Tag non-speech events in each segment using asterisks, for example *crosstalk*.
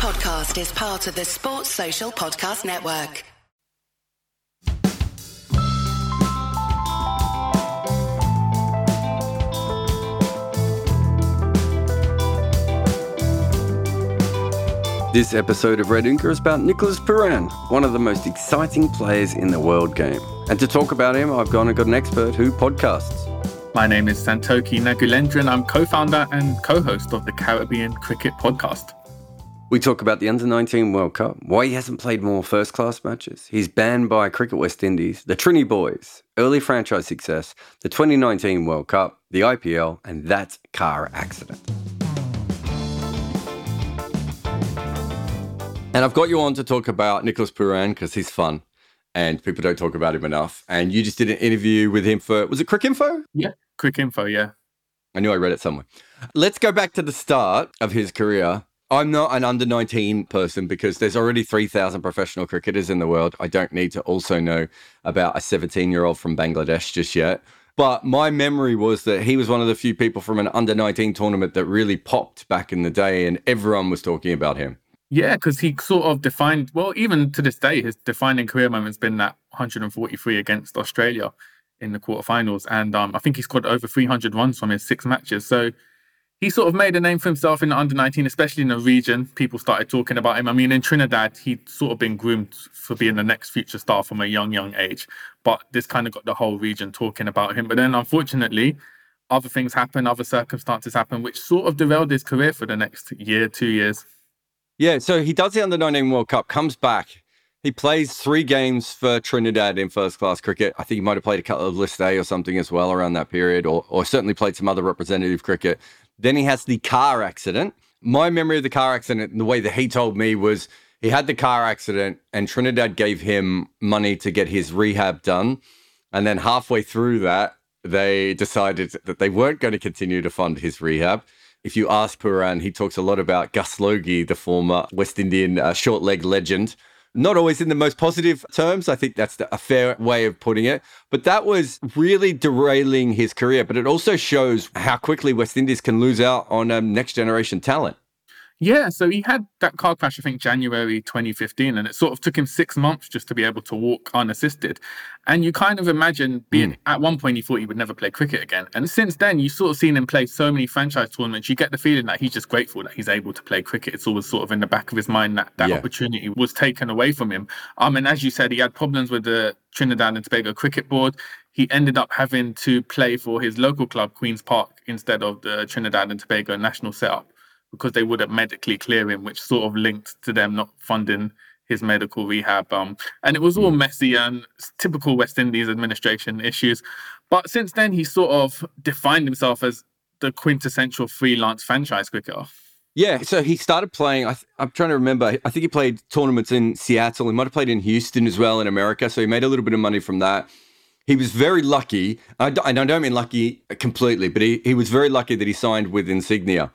podcast is part of the Sports Social Podcast Network. This episode of Red Inker is about Nicholas Pooran, one of the most exciting players in the world game. And to talk about him, I've gone and got an expert who podcasts. My name is Santoki Nagulendran. I'm co founder and co host of the Caribbean Cricket Podcast. We talk about the Under 19 World Cup, why he hasn't played more first class matches, he's banned by Cricket West Indies, the Trini Boys, early franchise success, the 2019 World Cup, the IPL, and that car accident. And I've got you on to talk about Nicholas Pooran because he's fun and people don't talk about him enough. And you just did an interview with him for, was it Cricinfo? Yeah, Cricinfo, yeah. I knew I read it somewhere. Let's go back to the start of his career. I'm not an under 19 person because there's already 3,000 professional cricketers in the world. I don't need to also know about a 17 year old from Bangladesh just yet. But my memory was that he was one of the few people from an under 19 tournament that really popped back in the day, and everyone was talking about him. Yeah, because he sort of defined, well, even to this day, his defining career moment's been that 143 against Australia in the quarterfinals. And um, I think he scored over 300 runs from his six matches. So he sort of made a name for himself in the under 19, especially in the region. People started talking about him. I mean, in Trinidad, he'd sort of been groomed for being the next future star from a young, young age. But this kind of got the whole region talking about him. But then, unfortunately, other things happen, other circumstances happen, which sort of derailed his career for the next year, two years. Yeah, so he does the under 19 World Cup, comes back. He plays three games for Trinidad in first class cricket. I think he might have played a couple of List A or something as well around that period, or, or certainly played some other representative cricket. Then he has the car accident. My memory of the car accident, and the way that he told me was he had the car accident, and Trinidad gave him money to get his rehab done. And then halfway through that, they decided that they weren't going to continue to fund his rehab. If you ask Pooran, he talks a lot about Gus Logie, the former West Indian uh, short leg legend. Not always in the most positive terms. I think that's the, a fair way of putting it. But that was really derailing his career. But it also shows how quickly West Indies can lose out on um, next generation talent. Yeah, so he had that car crash, I think, January 2015, and it sort of took him six months just to be able to walk unassisted. And you kind of imagine being mm. at one point he thought he would never play cricket again. And since then, you've sort of seen him play so many franchise tournaments, you get the feeling that he's just grateful that he's able to play cricket. It's always sort of in the back of his mind that that yeah. opportunity was taken away from him. Um, and as you said, he had problems with the Trinidad and Tobago Cricket Board. He ended up having to play for his local club, Queen's Park, instead of the Trinidad and Tobago national setup because they wouldn't medically clear him, which sort of linked to them not funding his medical rehab. Um, and it was all hmm. messy and typical West Indies administration issues. But since then, he sort of defined himself as the quintessential freelance franchise cricketer. Yeah, so he started playing. I am trying to remember. I think he played tournaments in Seattle. He might have played in Houston as well in America. So he made a little bit of money from that. He was very lucky. I, I don't mean lucky completely, but he, he was very lucky that he signed with Insignia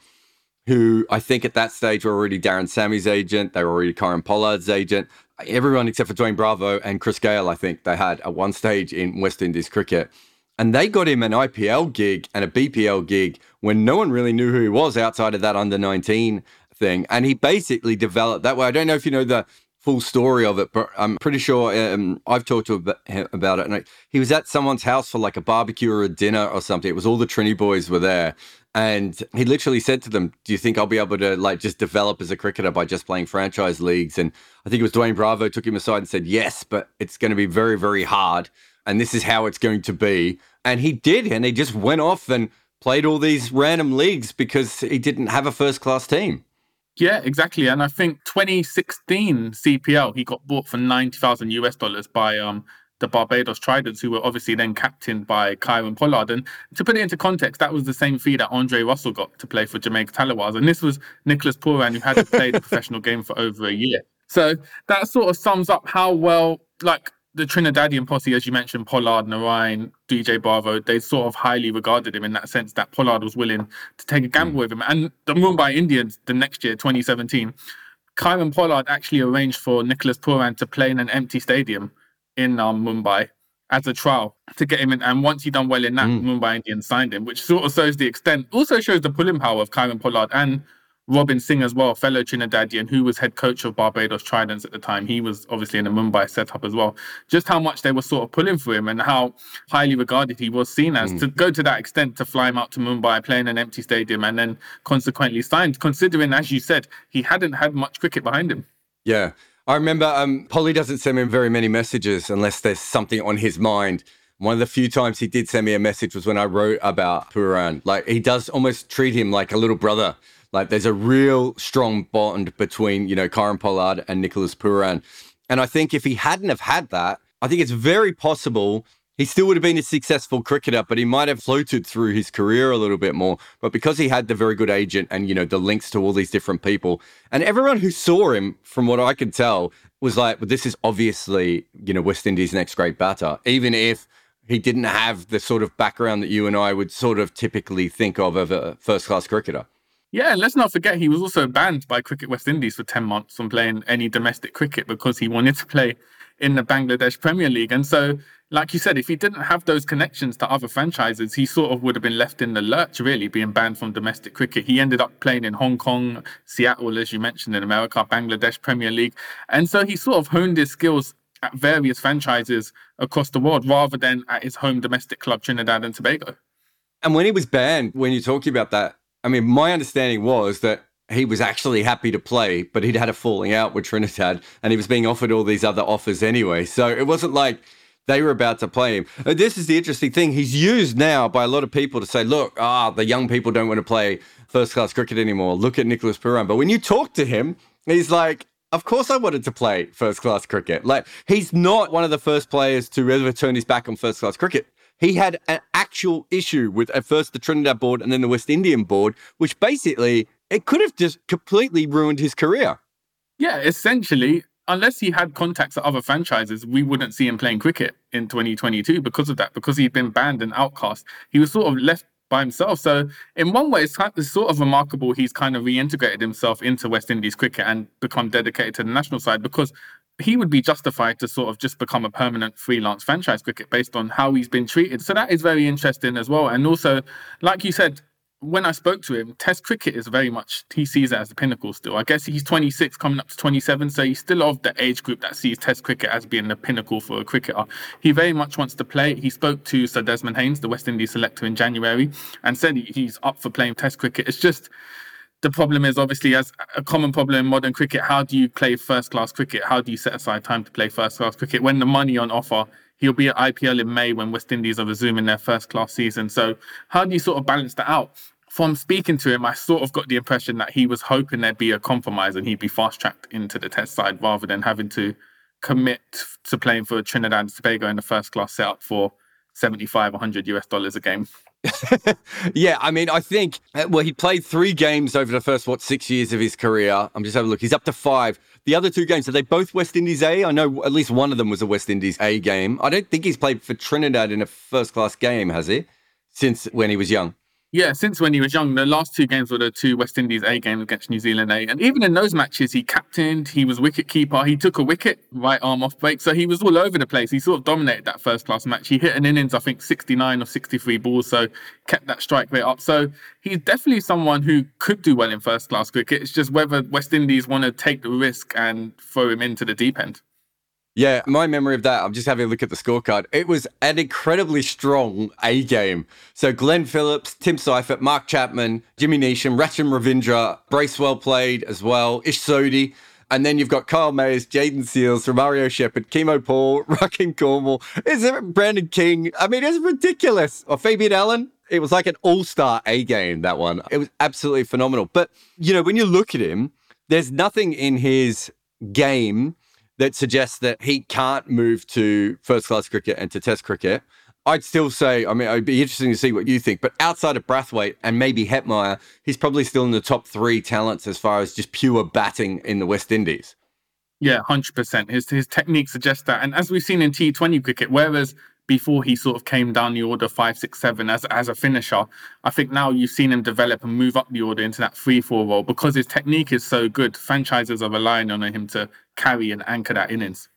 who I think at that stage were already Darren Sammy's agent. They were already Kieron Pollard's agent. Everyone except for Dwayne Bravo and Chris Gayle, I think they had at one stage in West Indies cricket. And they got him an IPL gig and a BPL gig when no one really knew who he was outside of that under 19 thing. And he basically developed that way. I don't know if you know the full story of it, but I'm pretty sure um, I've talked to him about it. And he was at someone's house for like a barbecue or a dinner or something. It was all the Trini boys were there. And he literally said to them, Do you think I'll be able to like just develop as a cricketer by just playing franchise leagues? And I think it was Dwayne Bravo took him aside and said, Yes, but it's going to be very, very hard. And this is how it's going to be. And he did. And he just went off and played all these random leagues because he didn't have a first class team. Yeah, exactly. And I think 2016 CPL, he got bought for 90,000 US dollars by um, the Barbados Tridents, who were obviously then captained by Kieron Pollard. And to put it into context, that was the same fee that Andre Russell got to play for Jamaica Tallawahs. And this was Nicholas Pooran, who hadn't played a *laughs* professional game for over a year. So that sort of sums up how well, like the Trinidadian posse, as you mentioned, Pollard, Narine, DJ Bravo, they sort of highly regarded him in that sense that Pollard was willing to take a gamble mm. with him. And the Mumbai Indians, the next year, 2017, Kieron Pollard actually arranged for Nicholas Pooran to play in an empty stadium in um, Mumbai as a trial to get him in. And once he done well in that, mm. Mumbai Indians signed him, which sort of shows the extent, also shows the pulling power of Kieron Pollard and Robin Singh as well, fellow Trinidadian, who was head coach of Barbados Tridents at the time. He was obviously in the Mumbai setup as well. Just how much they were sort of pulling for him and how highly regarded he was seen as mm. to go to that extent to fly him out to Mumbai, play in an empty stadium, and then consequently signed, considering, as you said, he hadn't had much cricket behind him. Yeah. I remember um, Polly doesn't send me very many messages unless there's something on his mind. One of the few times he did send me a message was when I wrote about Pooran. Like he does almost treat him like a little brother. Like there's a real strong bond between, you know, Kieron Pollard and Nicholas Pooran. And I think if he hadn't have had that, I think it's very possible he still would have been a successful cricketer, but he might have floated through his career a little bit more. But because he had the very good agent and, you know, the links to all these different people, and everyone who saw him, from what I could tell, was like, well, this is obviously, you know, West Indies' next great batter, even if he didn't have the sort of background that you and I would sort of typically think of of a first class cricketer. Yeah, and let's not forget he was also banned by Cricket West Indies for 10 months from playing any domestic cricket because he wanted to play in the Bangladesh Premier League. And so, like you said, if he didn't have those connections to other franchises, he sort of would have been left in the lurch, really, being banned from domestic cricket. He ended up playing in Hong Kong, Seattle, as you mentioned, in America, Bangladesh Premier League. And so he sort of honed his skills at various franchises across the world rather than at his home domestic club, Trinidad and Tobago. And when he was banned, when you're talking about that, I mean, my understanding was that he was actually happy to play, but he'd had a falling out with Trinidad and he was being offered all these other offers anyway. So it wasn't like they were about to play him. Uh, this is the interesting thing. He's used now by a lot of people to say, look, ah, the young people don't want to play first class cricket anymore. Look at Nicholas Pooran. But when you talk to him, he's like, of course I wanted to play first class cricket. Like he's not one of the first players to ever turn his back on first class cricket. He had an actual issue with at first the Trinidad board and then the West Indian board, which basically it could have just completely ruined his career. Yeah, essentially, unless he had contacts at other franchises, we wouldn't see him playing cricket in 2022 because of that, because he'd been banned and outcast. He was sort of left by himself. So, in one way, it's, it's sort of remarkable he's kind of reintegrated himself into West Indies cricket and become dedicated to the national side because he would be justified to sort of just become a permanent freelance franchise cricket based on how he's been treated. So that is very interesting as well. And also, like you said, when I spoke to him, Test cricket is very much he sees it as the pinnacle still. I guess he's 26, coming up to 27, so he's still of the age group that sees Test cricket as being the pinnacle for a cricketer. He very much wants to play. He spoke to Sir Desmond Haynes, the West Indies selector, in January, and said he's up for playing Test cricket. It's just the problem is obviously as a common problem in modern cricket. How do you play first class cricket? How do you set aside time to play first class cricket when the money on offer? He'll be at IPL in May when West Indies are resuming their first class season. So how do you sort of balance that out? from speaking to him, I sort of got the impression that he was hoping there'd be a compromise and he'd be fast tracked into the test side rather than having to commit to playing for Trinidad and Tobago in the first class setup for 75, 100 US dollars a game. Yeah, I mean, I think, uh, well, he played three games over the first, what, six years of his career. I'm just having a look. He's up to five. The other two games, are they both West Indies A? I know at least one of them was a West Indies A game. I don't think he's played for Trinidad in a first class game, has he? Since when he was young. Yeah, since when he was young, the last two games were the two West Indies A games against New Zealand A. And even in those matches, he captained, he was wicket keeper, he took a wicket, right arm off break. So he was all over the place. He sort of dominated that first class match. He hit an innings, I think, 69 or 63 balls. So kept that strike rate up. So he's definitely someone who could do well in first class cricket. It's just whether West Indies want to take the risk and throw him into the deep end. Yeah, my memory of that, I'm just having a look at the scorecard. It was an incredibly strong A game. So Glenn Phillips, Tim Seifert, Mark Chapman, Jimmy Neesham, Rachin Ravindra, Bracewell played as well, Ish Sodhi. And then you've got Kyle Mayers, Jayden Seales, Romario Shepherd, Keemo Paul, *laughs* Rahkeem Cornwall. Is it Brandon King? I mean, it's ridiculous. Or Fabian Allen. It was like an all-star A game, that one. It was absolutely phenomenal. But, you know, when you look at him, there's nothing in his game that suggests that he can't move to first class cricket and to test cricket. I'd still say, I mean, it'd be interesting to see what you think, but outside of Brathwaite and maybe Hetmyer, he's probably still in the top three talents as far as just pure batting in the West Indies. Yeah, 100%. His, his technique suggests that. And as we've seen in T20 cricket, whereas before he sort of came down the order five, six, seven as as a finisher. I think now you've seen him develop and move up the order into that three, four role because his technique is so good. Franchises are relying on him to carry and anchor that innings.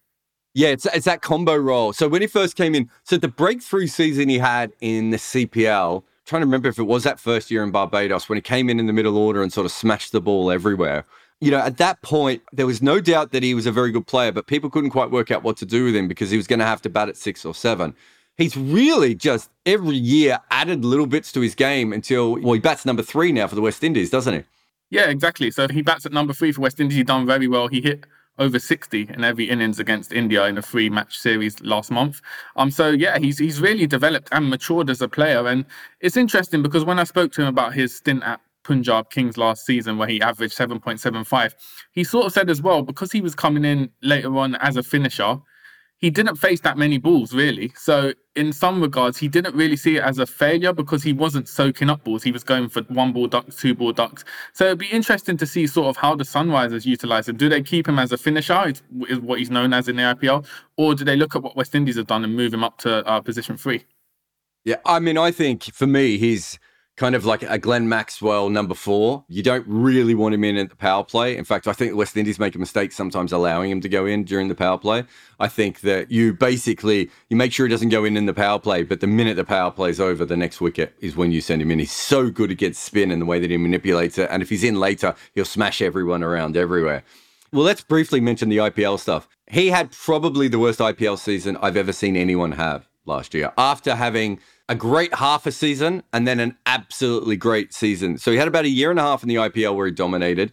Yeah, it's, it's that combo role. So when he first came in, so the breakthrough season he had in the CPL, trying to remember if it was that first year in Barbados when he came in in the middle order and sort of smashed the ball everywhere. You know, at that point, there was no doubt that he was a very good player, but people couldn't quite work out what to do with him because he was going to have to bat at six or seven. He's really just every year added little bits to his game until, well, he bats number three now for the West Indies, doesn't he? Yeah, exactly. So he bats at number three for West Indies. He's done very well. He hit over 60 in every innings against India in a three match series last month. Um, so yeah, he's he's really developed and matured as a player. And it's interesting because when I spoke to him about his stint at Punjab Kings last season, where he averaged 7.75, he sort of said as well, because he was coming in later on as a finisher, he didn't face that many balls really. So in some regards, he didn't really see it as a failure because he wasn't soaking up balls. He was going for one ball ducks, two ball ducks. So it'd be interesting to see sort of how the Sunrisers utilize him. Do they keep him as a finisher, is, what he's known as in the IPL, or do they look at what West Indies have done and move him up to uh, position three? Yeah, I mean, I think for me, he's kind of like a Glenn Maxwell number four. You don't really want him in at the power play. In fact, I think the West Indies make a mistake sometimes allowing him to go in during the power play. I think that you basically you make sure he doesn't go in in the power play, but the minute the power play's over, the next wicket is when you send him in. He's so good against spin and the way that he manipulates it, and if he's in later, he'll smash everyone around everywhere. Well, let's briefly mention the IPL stuff. He had probably the worst IPL season I've ever seen anyone have last year after having a great half a season and then an absolutely great season. So he had about a year and a half in the IPL where he dominated.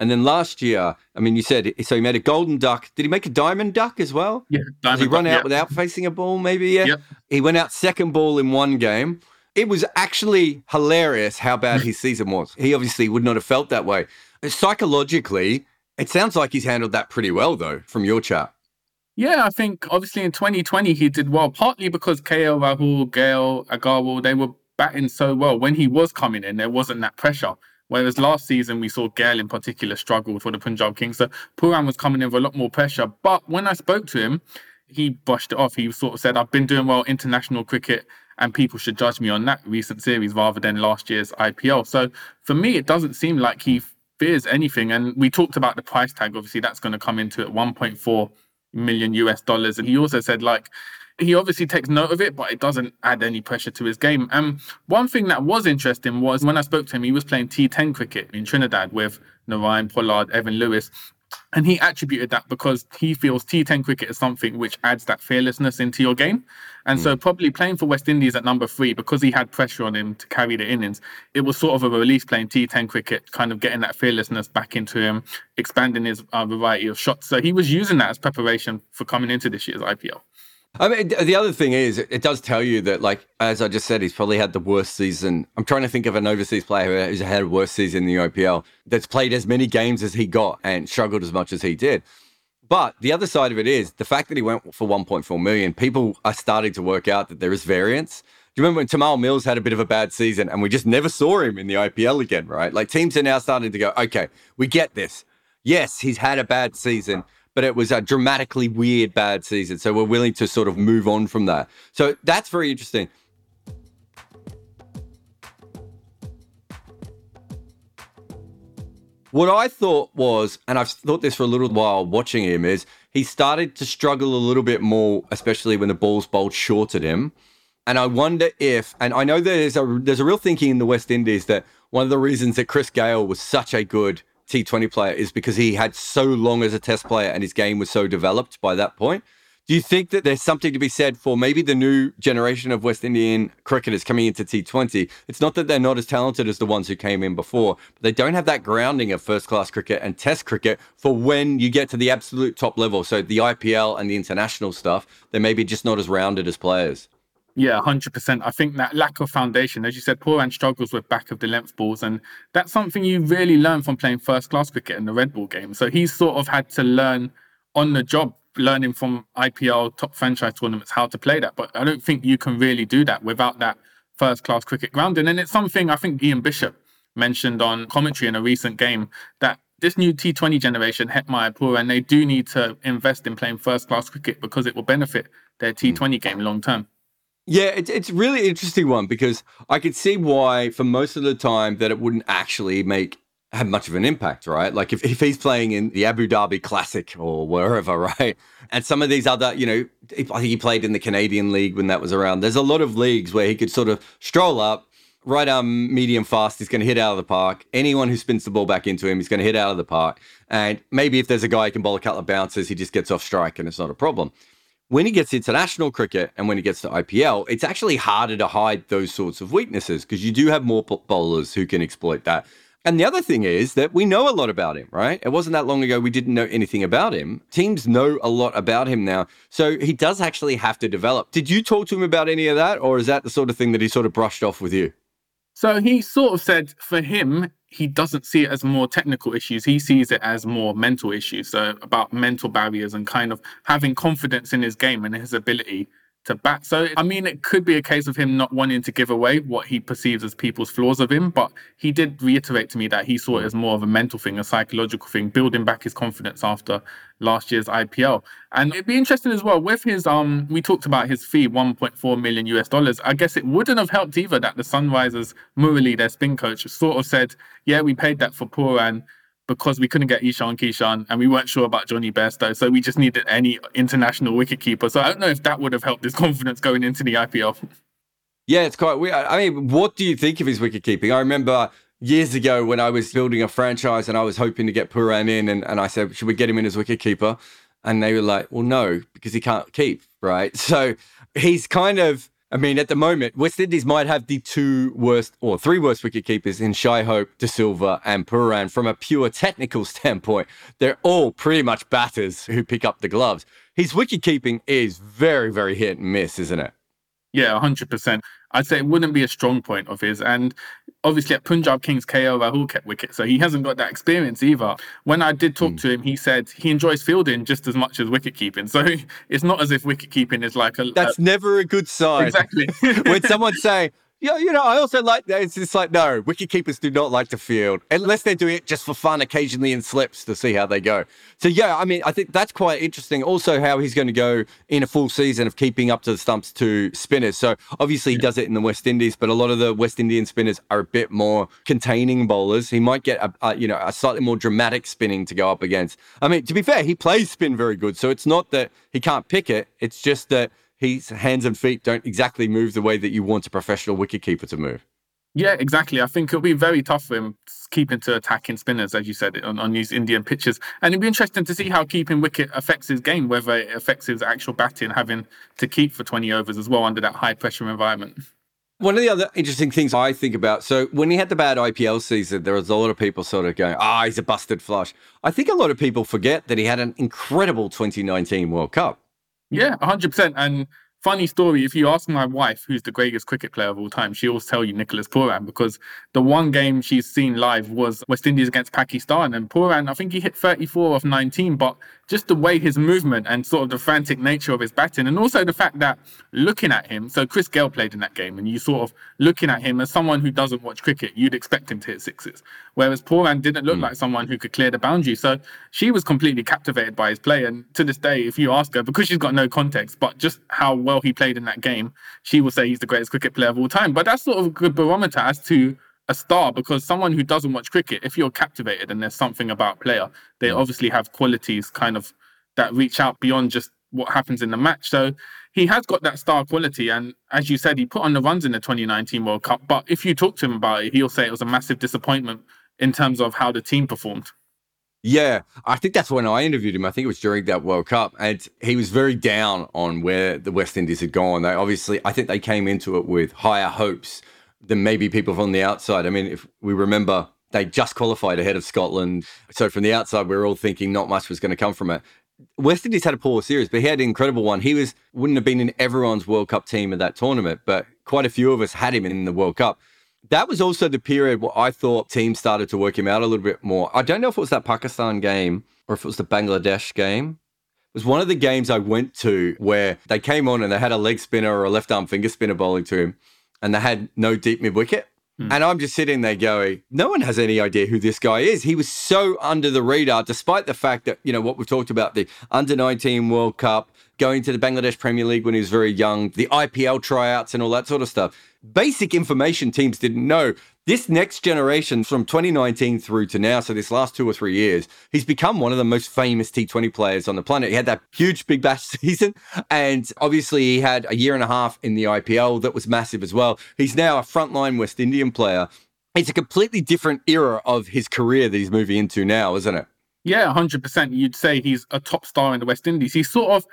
And then last year, I mean, you said so he made a golden duck. Did he make a diamond duck as well? Yeah, Did he run duck, out yeah. without facing a ball? Maybe yeah. Yep. He went out second ball in one game. It was actually hilarious how bad his season was. He obviously would not have felt that way. Psychologically, it sounds like he's handled that pretty well, though, from your chat. Yeah, I think obviously in 2020 he did well, partly because KL Rahul, Gayle, Agarwal, they were batting so well. When he was coming in, there wasn't that pressure. Whereas last season we saw Gayle in particular struggle for the Punjab Kings. So Pooran was coming in with a lot more pressure. But when I spoke to him, he brushed it off. He sort of said, I've been doing well international cricket and people should judge me on that recent series rather than last year's IPL. So for me, it doesn't seem like he fears anything. And we talked about the price tag. Obviously, that's going to come into it 1.4 million US dollars. And he also said, like, he obviously takes note of it, but it doesn't add any pressure to his game. And one thing that was interesting was when I spoke to him, he was playing T10 cricket in Trinidad with Narayan Pollard, Evan Lewis. And he attributed that because he feels T10 cricket is something which adds that fearlessness into your game. And so, probably playing for West Indies at number three, because he had pressure on him to carry the innings, it was sort of a release playing T10 cricket, kind of getting that fearlessness back into him, expanding his uh, variety of shots. So, he was using that as preparation for coming into this year's IPL. I mean, the other thing is, it does tell you that, like, as I just said, he's probably had the worst season. I'm trying to think of an overseas player who's had a worse season in the IPL that's played as many games as he got and struggled as much as he did. But the other side of it is the fact that he went for 1.4 million. People are starting to work out that there is variance. Do you remember when Tymal Mills had a bit of a bad season and we just never saw him in the IPL again, right? Like teams are now starting to go, okay, we get this. Yes, he's had a bad season, but it was a dramatically weird bad season. So we're willing to sort of move on from that. So that's very interesting. What I thought was, and I've thought this for a little while watching him, is he started to struggle a little bit more, especially when the balls bowled short at him. And I wonder if, and I know there's a there's a real thinking in the West Indies that one of the reasons that Chris Gayle was such a good T20 player is because he had so long as a test player and his game was so developed by that point. Do you think that there's something to be said for maybe the new generation of West Indian cricketers coming into T20? It's not that they're not as talented as the ones who came in before, but they don't have that grounding of first class cricket and test cricket for when you get to the absolute top level. So the IPL and the international stuff, they're maybe just not as rounded as players. Yeah, 100%. I think that lack of foundation, as you said, Pooran struggles with back of the length balls. And that's something you really learn from playing first class cricket in the red ball game. So he's sort of had to learn on the job, learning from IPL top franchise tournaments how to play that. But I don't think you can really do that without that first class cricket grounding. And it's something I think Ian Bishop mentioned on commentary in a recent game that this new T20 generation, Hetmyer, Poor, and they do need to invest in playing first class cricket because it will benefit their hmm. T20 game long term. Yeah, it's it's really interesting one because I could see why for most of the time that it wouldn't actually make have much of an impact, right? Like if, if he's playing in the Abu Dhabi Classic or wherever, *laughs* right? And some of these other, you know, I think he played in the Canadian League when that was around. There's a lot of leagues where he could sort of stroll up, right arm, medium fast, he's going to hit out of the park. Anyone who spins the ball back into him, he's going to hit out of the park. And maybe if there's a guy who can bowl a couple of bounces, he just gets off strike and it's not a problem. When he gets to international cricket and when he gets to IPL, it's actually harder to hide those sorts of weaknesses because you do have more bowlers who can exploit that. And the other thing is that we know a lot about him, right? It wasn't that long ago we didn't know anything about him. Teams know a lot about him now. So he does actually have to develop. Did you talk to him about any of that? Or is that the sort of thing that he sort of brushed off with you? So he sort of said for him, he doesn't see it as more technical issues. He sees it as more mental issues. So about mental barriers and kind of having confidence in his game and his ability to bat. So, I mean, it could be a case of him not wanting to give away what he perceives as people's flaws of him, but he did reiterate to me that he saw it as more of a mental thing, a psychological thing, building back his confidence after last year's IPL. And it'd be interesting as well with his, um, we talked about his fee, 1.4 million US dollars. I guess it wouldn't have helped either that the Sunrisers, Murali, their spin coach, sort of said, yeah, we paid that for Pooran because we couldn't get Ishan Kishan and we weren't sure about Jonny Bairstow. So we just needed any international wicketkeeper. So I don't know if that would have helped his *laughs* confidence going into the IPL. Yeah, it's quite weird. I mean, what do you think of his wicketkeeping? I remember years ago when I was building a franchise and I was hoping to get Pooran in and, and I said, should we get him in as wicketkeeper? And they were like, well, no, because he can't keep, right? *laughs* So he's kind of I mean, at the moment, West Indies might have the two worst or three worst wicket keepers in Shai Hope, Da Silva, and Pooran. From a pure technical *laughs* standpoint, they're all pretty much batters who pick up the gloves. His wicket keeping is very, very hit and miss, isn't it? Yeah, 100%. I'd say it wouldn't be a strong point of his. And obviously at Punjab Kings, KL Rahul kept wicket, so he hasn't got that experience either. When I did talk mm. to him, he said he enjoys fielding just as much as wicket keeping. So *laughs* it's not as if wicket keeping is like a. That's a, never a good sign. Exactly. *laughs* when someone say, yeah, you know, I also like that. It's just like, no, wicket keepers do not like to field unless they're doing it just for fun occasionally in slips to see how they go. So, yeah, I mean, I think that's quite interesting. Also, how he's going to go in a full season of keeping up to the stumps to spinners. So, obviously, he does it in the West Indies, but a lot of the West Indian spinners are a bit more containing bowlers. He might get, a, a you know, a slightly more dramatic spinning to go up against. I mean, to be fair, he plays spin very good. So, it's not that he can't pick it, it's just that his hands and feet don't exactly move the way that you want a professional wicketkeeper to move. Yeah, exactly. I think it'll be very tough for him keeping to attacking spinners, as you said, on, on these Indian pitches. And it'd be interesting to see how keeping wicket affects his game, whether it affects his actual batting, having to keep for 20 overs as well under that high pressure environment. One of the other interesting things I think about so when he had the bad IPL season, there was a lot of people sort of going, ah, oh, he's a busted flush. I think a lot of people forget that he had an incredible 2019 World Cup. Yeah, 100%. And funny story, if you ask my wife, who's the greatest cricket player of all time, she'll always tell you Nicholas Pooran because the one game she's seen live was West Indies against Pakistan. And Pooran, I think he hit 34 of 19, but just the way his movement and sort of the frantic nature of his batting, and also the fact that looking at him, so Chris Gayle played in that game, and you sort of looking at him as someone who doesn't watch cricket, you'd expect him to hit sixes. Whereas Pooran didn't look mm. like someone who could clear the boundary. So she was completely captivated by his play. And to this day, if you ask her, because she's got no context, but just how well he played in that game, she will say he's the greatest cricket player of all time. But that's sort of a good barometer as to a star because someone who doesn't watch cricket, if you're captivated and there's something about player, they mm. obviously have qualities kind of that reach out beyond just what happens in the match. So he has got that star quality. And as you said, he put on the runs in the 2019 World Cup. But if you talk to him about it, he'll say it was a massive disappointment in terms of how the team performed. Yeah, I think that's when I interviewed him. I think it was during that World Cup, and he was very down on where the West Indies had gone. They obviously, I think they came into it with higher hopes than maybe people from the outside. I mean, if we remember, they just qualified ahead of Scotland. So from the outside, we were all thinking not much was going to come from it. West Indies had a poor series, but he had an incredible one. He was wouldn't have been in everyone's World Cup team at that tournament, but quite a few of us had him in the World Cup. That was also the period where I thought teams started to work him out a little bit more. I don't know if it was that Pakistan game or if it was the Bangladesh game. It was one of the games I went to where they came on and they had a leg spinner or a left arm finger spinner bowling to him and they had no deep mid wicket. Hmm. And I'm just sitting there going, no one has any idea who this guy is. He was so under the radar, despite the fact that, you know, what we've talked about the under 19 World Cup, going to the Bangladesh Premier League when he was very young, the IPL tryouts and all that sort of stuff. Basic information teams didn't know. This next generation from 2019 through to now, so this last two or three years, he's become one of the most famous T20 players on the planet. He had that huge Big Bash *laughs* season, and obviously he had a year and a half in the IPL that was massive as well. He's now a frontline West Indian player. It's a completely different era of his career that he's moving into now, isn't it? Yeah, 100%. You'd say he's a top star in the West Indies. He's sort of,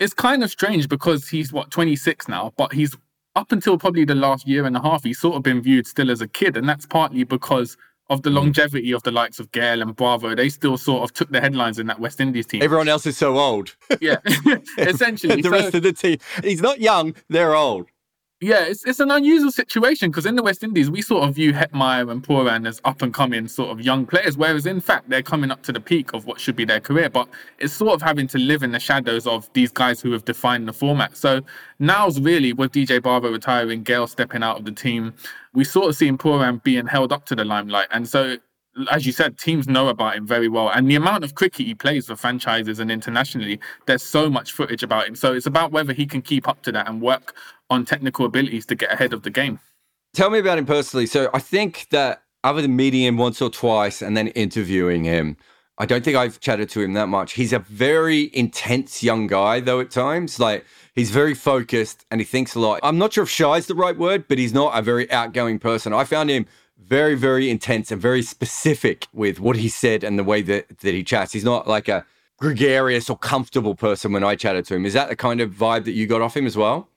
it's kind of strange because he's what, 26 now, but he's up until probably the last year and a half, he's sort of been viewed still as a kid. And that's partly because of the mm. longevity of the likes of Gayle and Bravo. They still sort of took the headlines in that West Indies team. Everyone else is so old. yeah, *laughs* *laughs* essentially. the so, rest of the team. He's not young, they're old. Yeah, it's, it's an unusual situation because in the West Indies, we sort of view Hetmyer and Pooran as up and coming sort of young players, whereas in fact, they're coming up to the peak of what should be their career. But it's sort of having to live in the shadows of these guys who have defined the format. So now's really with DJ Bravo retiring, Gayle stepping out of the team, we sort of seeing Pooran being held up to the limelight. And so as you said, teams know about him very well. And the amount of cricket he plays for franchises and internationally, there's so much footage about him. So it's about whether he can keep up to that and work on technical abilities to get ahead of the game. Tell me about him personally. So I think that other than meeting him once or twice and then interviewing him, I don't think I've chatted to him that much. He's a very intense young guy, though, at times. Like, he's very focused and he thinks a lot. I'm not sure if shy is the right word, but he's not a very outgoing person. I found him very, very intense and very specific with what he said and the way that, that he chats. He's not like a gregarious or comfortable person when I chatted to him. Is that the kind of vibe that you got off him as well?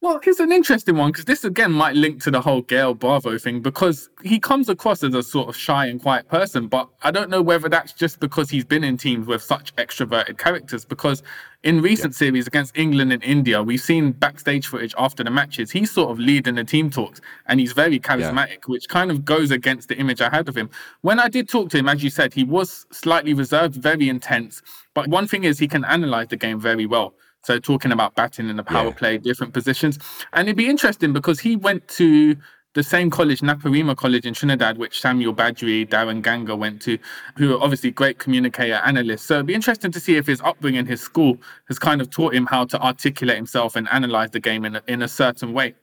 Well, here's an interesting one because this again might link to the whole Gayle Bravo thing because he comes across as a sort of shy and quiet person, but I don't know whether that's just because he's been in teams with such extroverted characters. Because in recent yeah. series against England and India, we've seen backstage footage after the matches. He's sort of leading the team talks and he's very charismatic, yeah. which kind of goes against the image I had of him. When I did talk to him, as you said, he was slightly reserved, very intense. But one thing is, he can analyze the game very well. So talking about batting in the power yeah. play, different positions. And it'd be interesting because he went to the same college, Naparima College in Trinidad, which Samuel Badree, Darren Ganga went to, who are obviously great communicator analysts. So it'd be interesting to see if his upbringing, his school, has kind of taught him how to articulate himself and analyze the game in a, in a certain way.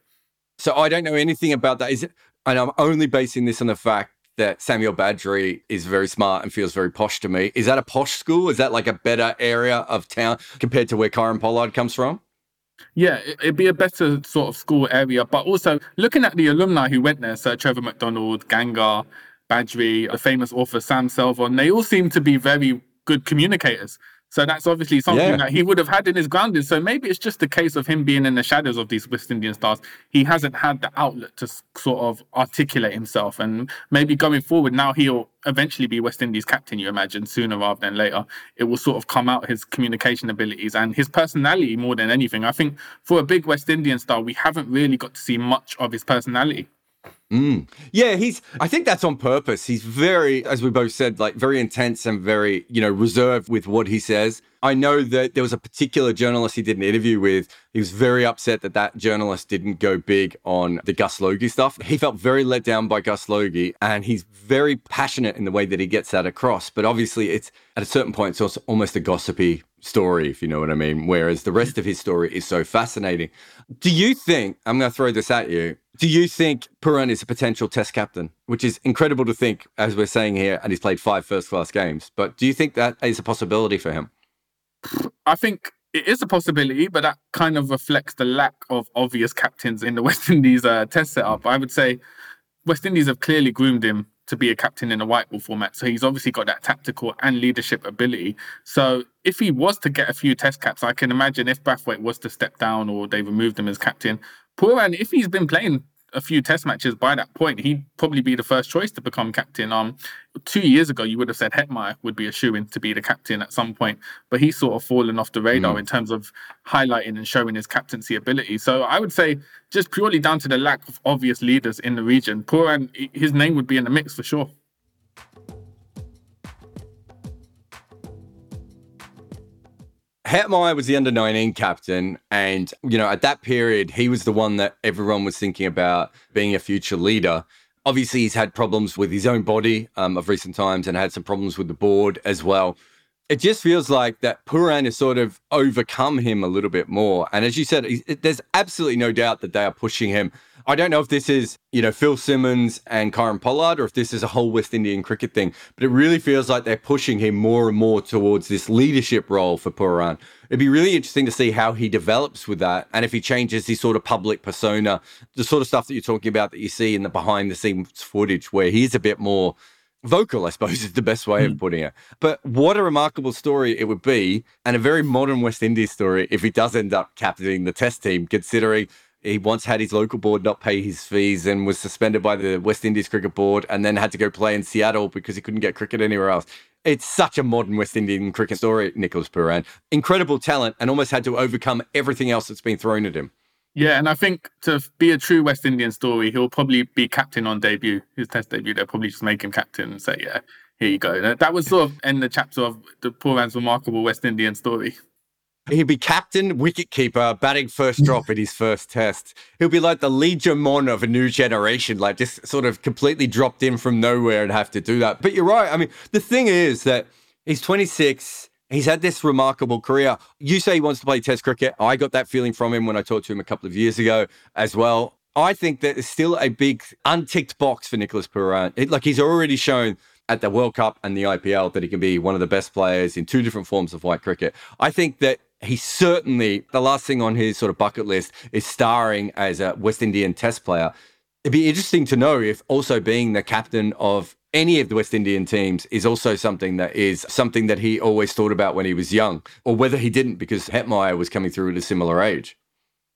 So I don't know anything about that. Is it? And I'm only basing this on the fact that Samuel Badree is very smart and feels very posh to me. Is that a posh school? Is that like a better area of town compared to where Kieron Pollard comes from? Yeah, it'd be a better sort of school area. But also looking at the alumni who went there, Sir Trevor McDonald, Ganga, Badree, the famous author Sam Selvon, they all seem to be very good communicators. So that's obviously something yeah. that he would have had in his grounding. So maybe it's just a case of him being in the shadows of these West Indian stars. He hasn't had the outlet to sort of articulate himself. And maybe going forward, now he'll eventually be West Indies captain, you imagine, sooner rather than later. It will sort of come out his communication abilities and his personality more than anything. I think for a big West Indian star, we haven't really got to see much of his personality. Mm. Yeah, he's. I think that's on purpose. He's very, as we both said, like very intense and very, you know, reserved with what he says. I know that there was a particular journalist he did an interview with. He was very upset that that journalist didn't go big on the Gus Logie stuff. He felt very let down by Gus Logie, and he's very passionate in the way that he gets that across. But obviously, it's at a certain point, it's almost a gossipy story, if you know what I mean. Whereas the rest of his story is so fascinating. Do you think, I'm going to throw this at you, do you think Pooran is a potential test captain? Which is incredible to think, as we're saying here, and he's played five first class games. But do you think that is a possibility for him? I think it is a possibility, but that kind of reflects the lack of obvious captains in the *laughs* West Indies uh, test setup. I would say West Indies have clearly groomed him to be a captain in a white ball format. So he's obviously got that tactical and leadership ability. So if he was to get a few test caps, I can imagine if Brathwaite was to step down or they removed him as captain, Pooran, if he's been playing a few test matches by that point, he'd probably be the first choice to become captain. Um, two years ago, you would have said Hetmyer would be a shoe in to be the captain at some point, but he's sort of fallen off the radar mm. in terms of highlighting and showing his captaincy ability. So I would say, just purely down to the lack of obvious leaders in the region, Pooran, his name would be in the mix for sure. Hetmyer was the under 19 captain. And, you know, at that period, he was the one that everyone was thinking about being a future leader. Obviously, he's had problems with his own body um, of recent times and had some problems with the board as well. it just feels like that Pooran has sort of overcome him a little bit more. And as you said, there's absolutely no doubt that they are pushing him. I don't know if this is, you know, Phil Simmons and Kieron Pollard or if this is a whole West Indian cricket thing, but it really feels like they're pushing him more and more towards this leadership role for Pooran. It'd be really interesting to see how he develops with that and if he changes his sort of public persona, the sort of stuff that you're talking about that you see in the behind the scenes footage where he's a bit more vocal, I suppose *laughs* is the best way of hmm. putting it. But what a remarkable story it would be, and a very modern West Indies story if he does end up captaining the test team, considering he once had his local board not pay his fees and was suspended by the West Indies Cricket Board and then had to go play in Seattle because he couldn't get cricket anywhere else. It's such a modern West Indian cricket story, Nicholas Pooran. Incredible talent and almost had to overcome everything else that's been thrown at him. Yeah, and I think to be a true West Indian story, he'll probably be captain on debut, his test debut. They'll probably just make him captain and say, yeah, here you go. That was sort of end the chapter of the Pooran's remarkable West Indian story. He'd be captain, wicketkeeper, batting first drop in his first test. He'll be like the Lee Mon of a new generation, like just sort of completely dropped in from nowhere and have to do that. But you're right. I mean, the thing is that he's 26 He's had this remarkable career. You say he wants to play Test cricket. I got that feeling from him when I talked to him a couple of years ago as well. I think that there's still a big unticked box for Nicholas Pooran. It, like he's already shown at the World Cup and the IPL that he can be one of the best players in two different forms of white cricket. I think that he certainly, the last thing on his sort of bucket list is starring as a West Indian Test player. It'd be interesting to know if also being the captain of any of the West Indian teams is also something that is something that he always thought about when he was young, or whether he didn't because Hetmyer was coming through at a similar age.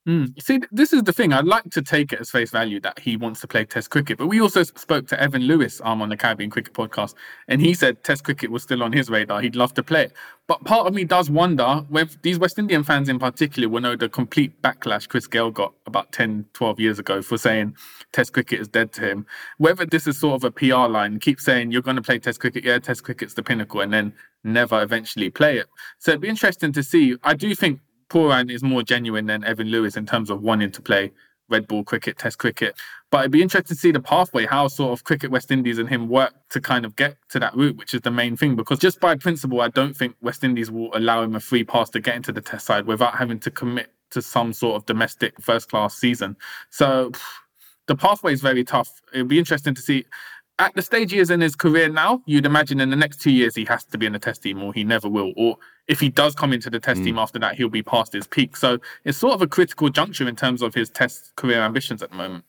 Mm. See, this is the thing. I'd like to take it as face value that he wants to play Test cricket, but we also spoke to Evan Lewis um, on the Caribbean Cricket Podcast, and he said Test cricket was still on his radar. He'd love to play it. But part of me does wonder whether these West Indian fans in particular will know the complete backlash Chris Gayle got about 10, 12 years ago for saying Test cricket is dead to him. Whether this is sort of a PR line, keep saying you're going to play Test cricket, yeah, Test cricket's the pinnacle, and then never eventually play it. So it'd be interesting to see. I do think Pooran is more genuine than Evan Lewis in terms of wanting to play red ball cricket, test cricket. But it'd be interesting to see the pathway, how sort of cricket West Indies and him work to kind of get to that route, which is the main thing. Because just by principle, I don't think West Indies will allow him a free pass to get into the test side without having to commit to some sort of domestic first class season. So the pathway is very tough. It'd be interesting to see at the stage he is in his career now, you'd imagine in the next two years he has to be in the test team or he never will. Or if he does come into the test mm. team after that, he'll be past his peak. So it's sort of a critical juncture in terms of his test career ambitions at the moment.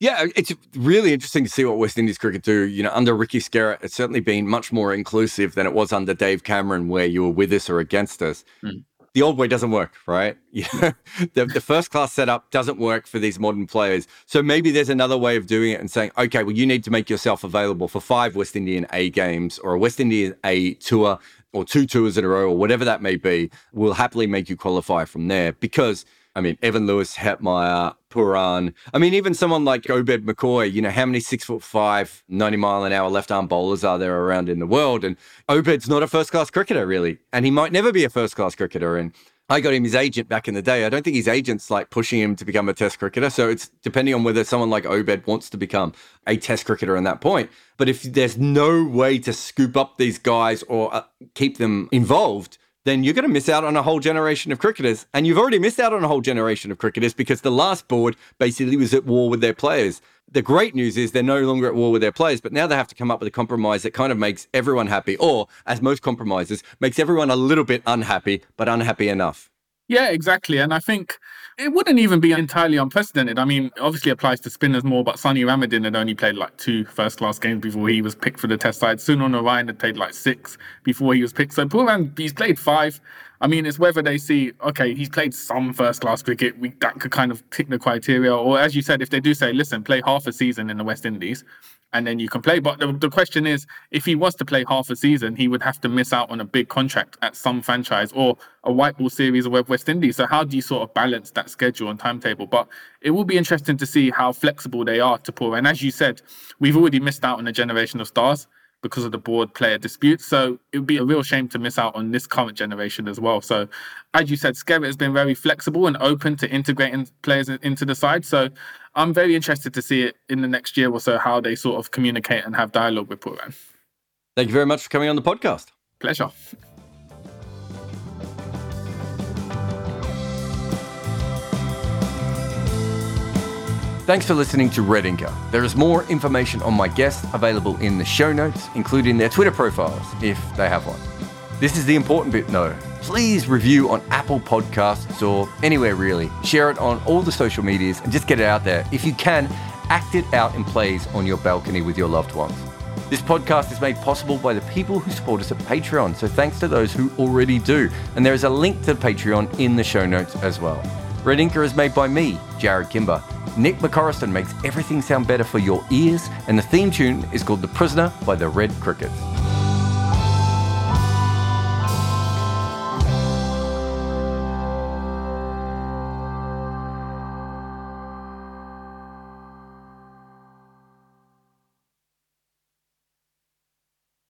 Yeah, it's really interesting to see what West Indies cricket do. You know, under Ricky Skerritt, it's certainly been much more inclusive than it was under Dave Cameron, where you were with us or against us. Mm the old way doesn't work, right? *laughs* The, the first class setup doesn't work for these modern players. So maybe there's another way of doing it and saying, okay, well, you need to make yourself available for five West Indian A games or a West Indian A tour or two tours in a row or whatever that may be. We'll happily make you qualify from there because – I mean, Evan Lewis, Hetmyer, Pooran. I mean, even someone like Obed McCoy, you know, how many six foot five, 90 mile an hour left arm bowlers are there around in the world? And Obed's not a first class cricketer, really. And he might never be a first class cricketer. And I got him his agent back in the day. I don't think his agent's like pushing him to become a test cricketer. So it's depending on whether someone like Obed wants to become a test cricketer in that point. But if there's no way to scoop up these guys or uh, keep them involved, then you're going to miss out on a whole generation of cricketers. And you've already missed out on a whole generation of cricketers because the last board basically was at war with their players. The great news is they're no longer at war with their players, but now they have to come up with a compromise that kind of makes everyone happy, or as most compromises, makes everyone a little bit unhappy, but unhappy enough. Yeah, exactly. And I think it wouldn't even be entirely unprecedented. I mean, obviously applies to spinners more, but Sonny Ramadhin had only played like two first class games before he was picked for the test side. Sunil Narine had played like six before he was picked. So Pooran, he's played five. I mean, it's whether they see, okay, he's played some first class cricket. We, that could kind of tick the criteria. Or as you said, if they do say, listen, play half a season in the West Indies, and then you can play. But the, the question is, if he was to play half a season, he would have to miss out on a big contract at some franchise or a white ball series with West Indies. So how do you sort of balance that schedule and timetable? But it will be interesting to see how flexible they are to pull. And as you said, we've already missed out on a generation of stars because of the board player dispute. So it would be a real shame to miss out on this current generation as well. So, as you said, Skerritt has been very flexible and open to integrating players into the side. So I'm very interested to see it in the next year or so how they sort of communicate and have dialogue with Pooran. Thank you very much for coming on the podcast. Pleasure. Thanks for listening to Red Inker. There is more information on my guests available in the show notes, including their Twitter profiles, if they have one. This is the important bit though. Please review on Apple Podcasts or anywhere really. Share it on all the social medias and just get it out there. If you can, act it out in plays on your balcony with your loved ones. This podcast is made possible by the people who support us at Patreon, so thanks to those who already do. And there is a link to Patreon in the show notes as well. Red Inker is made by me, Jarrod Kimber. Nick McCorriston makes everything sound better for your ears, and the theme tune is called The Prisoner by the Red Crickets.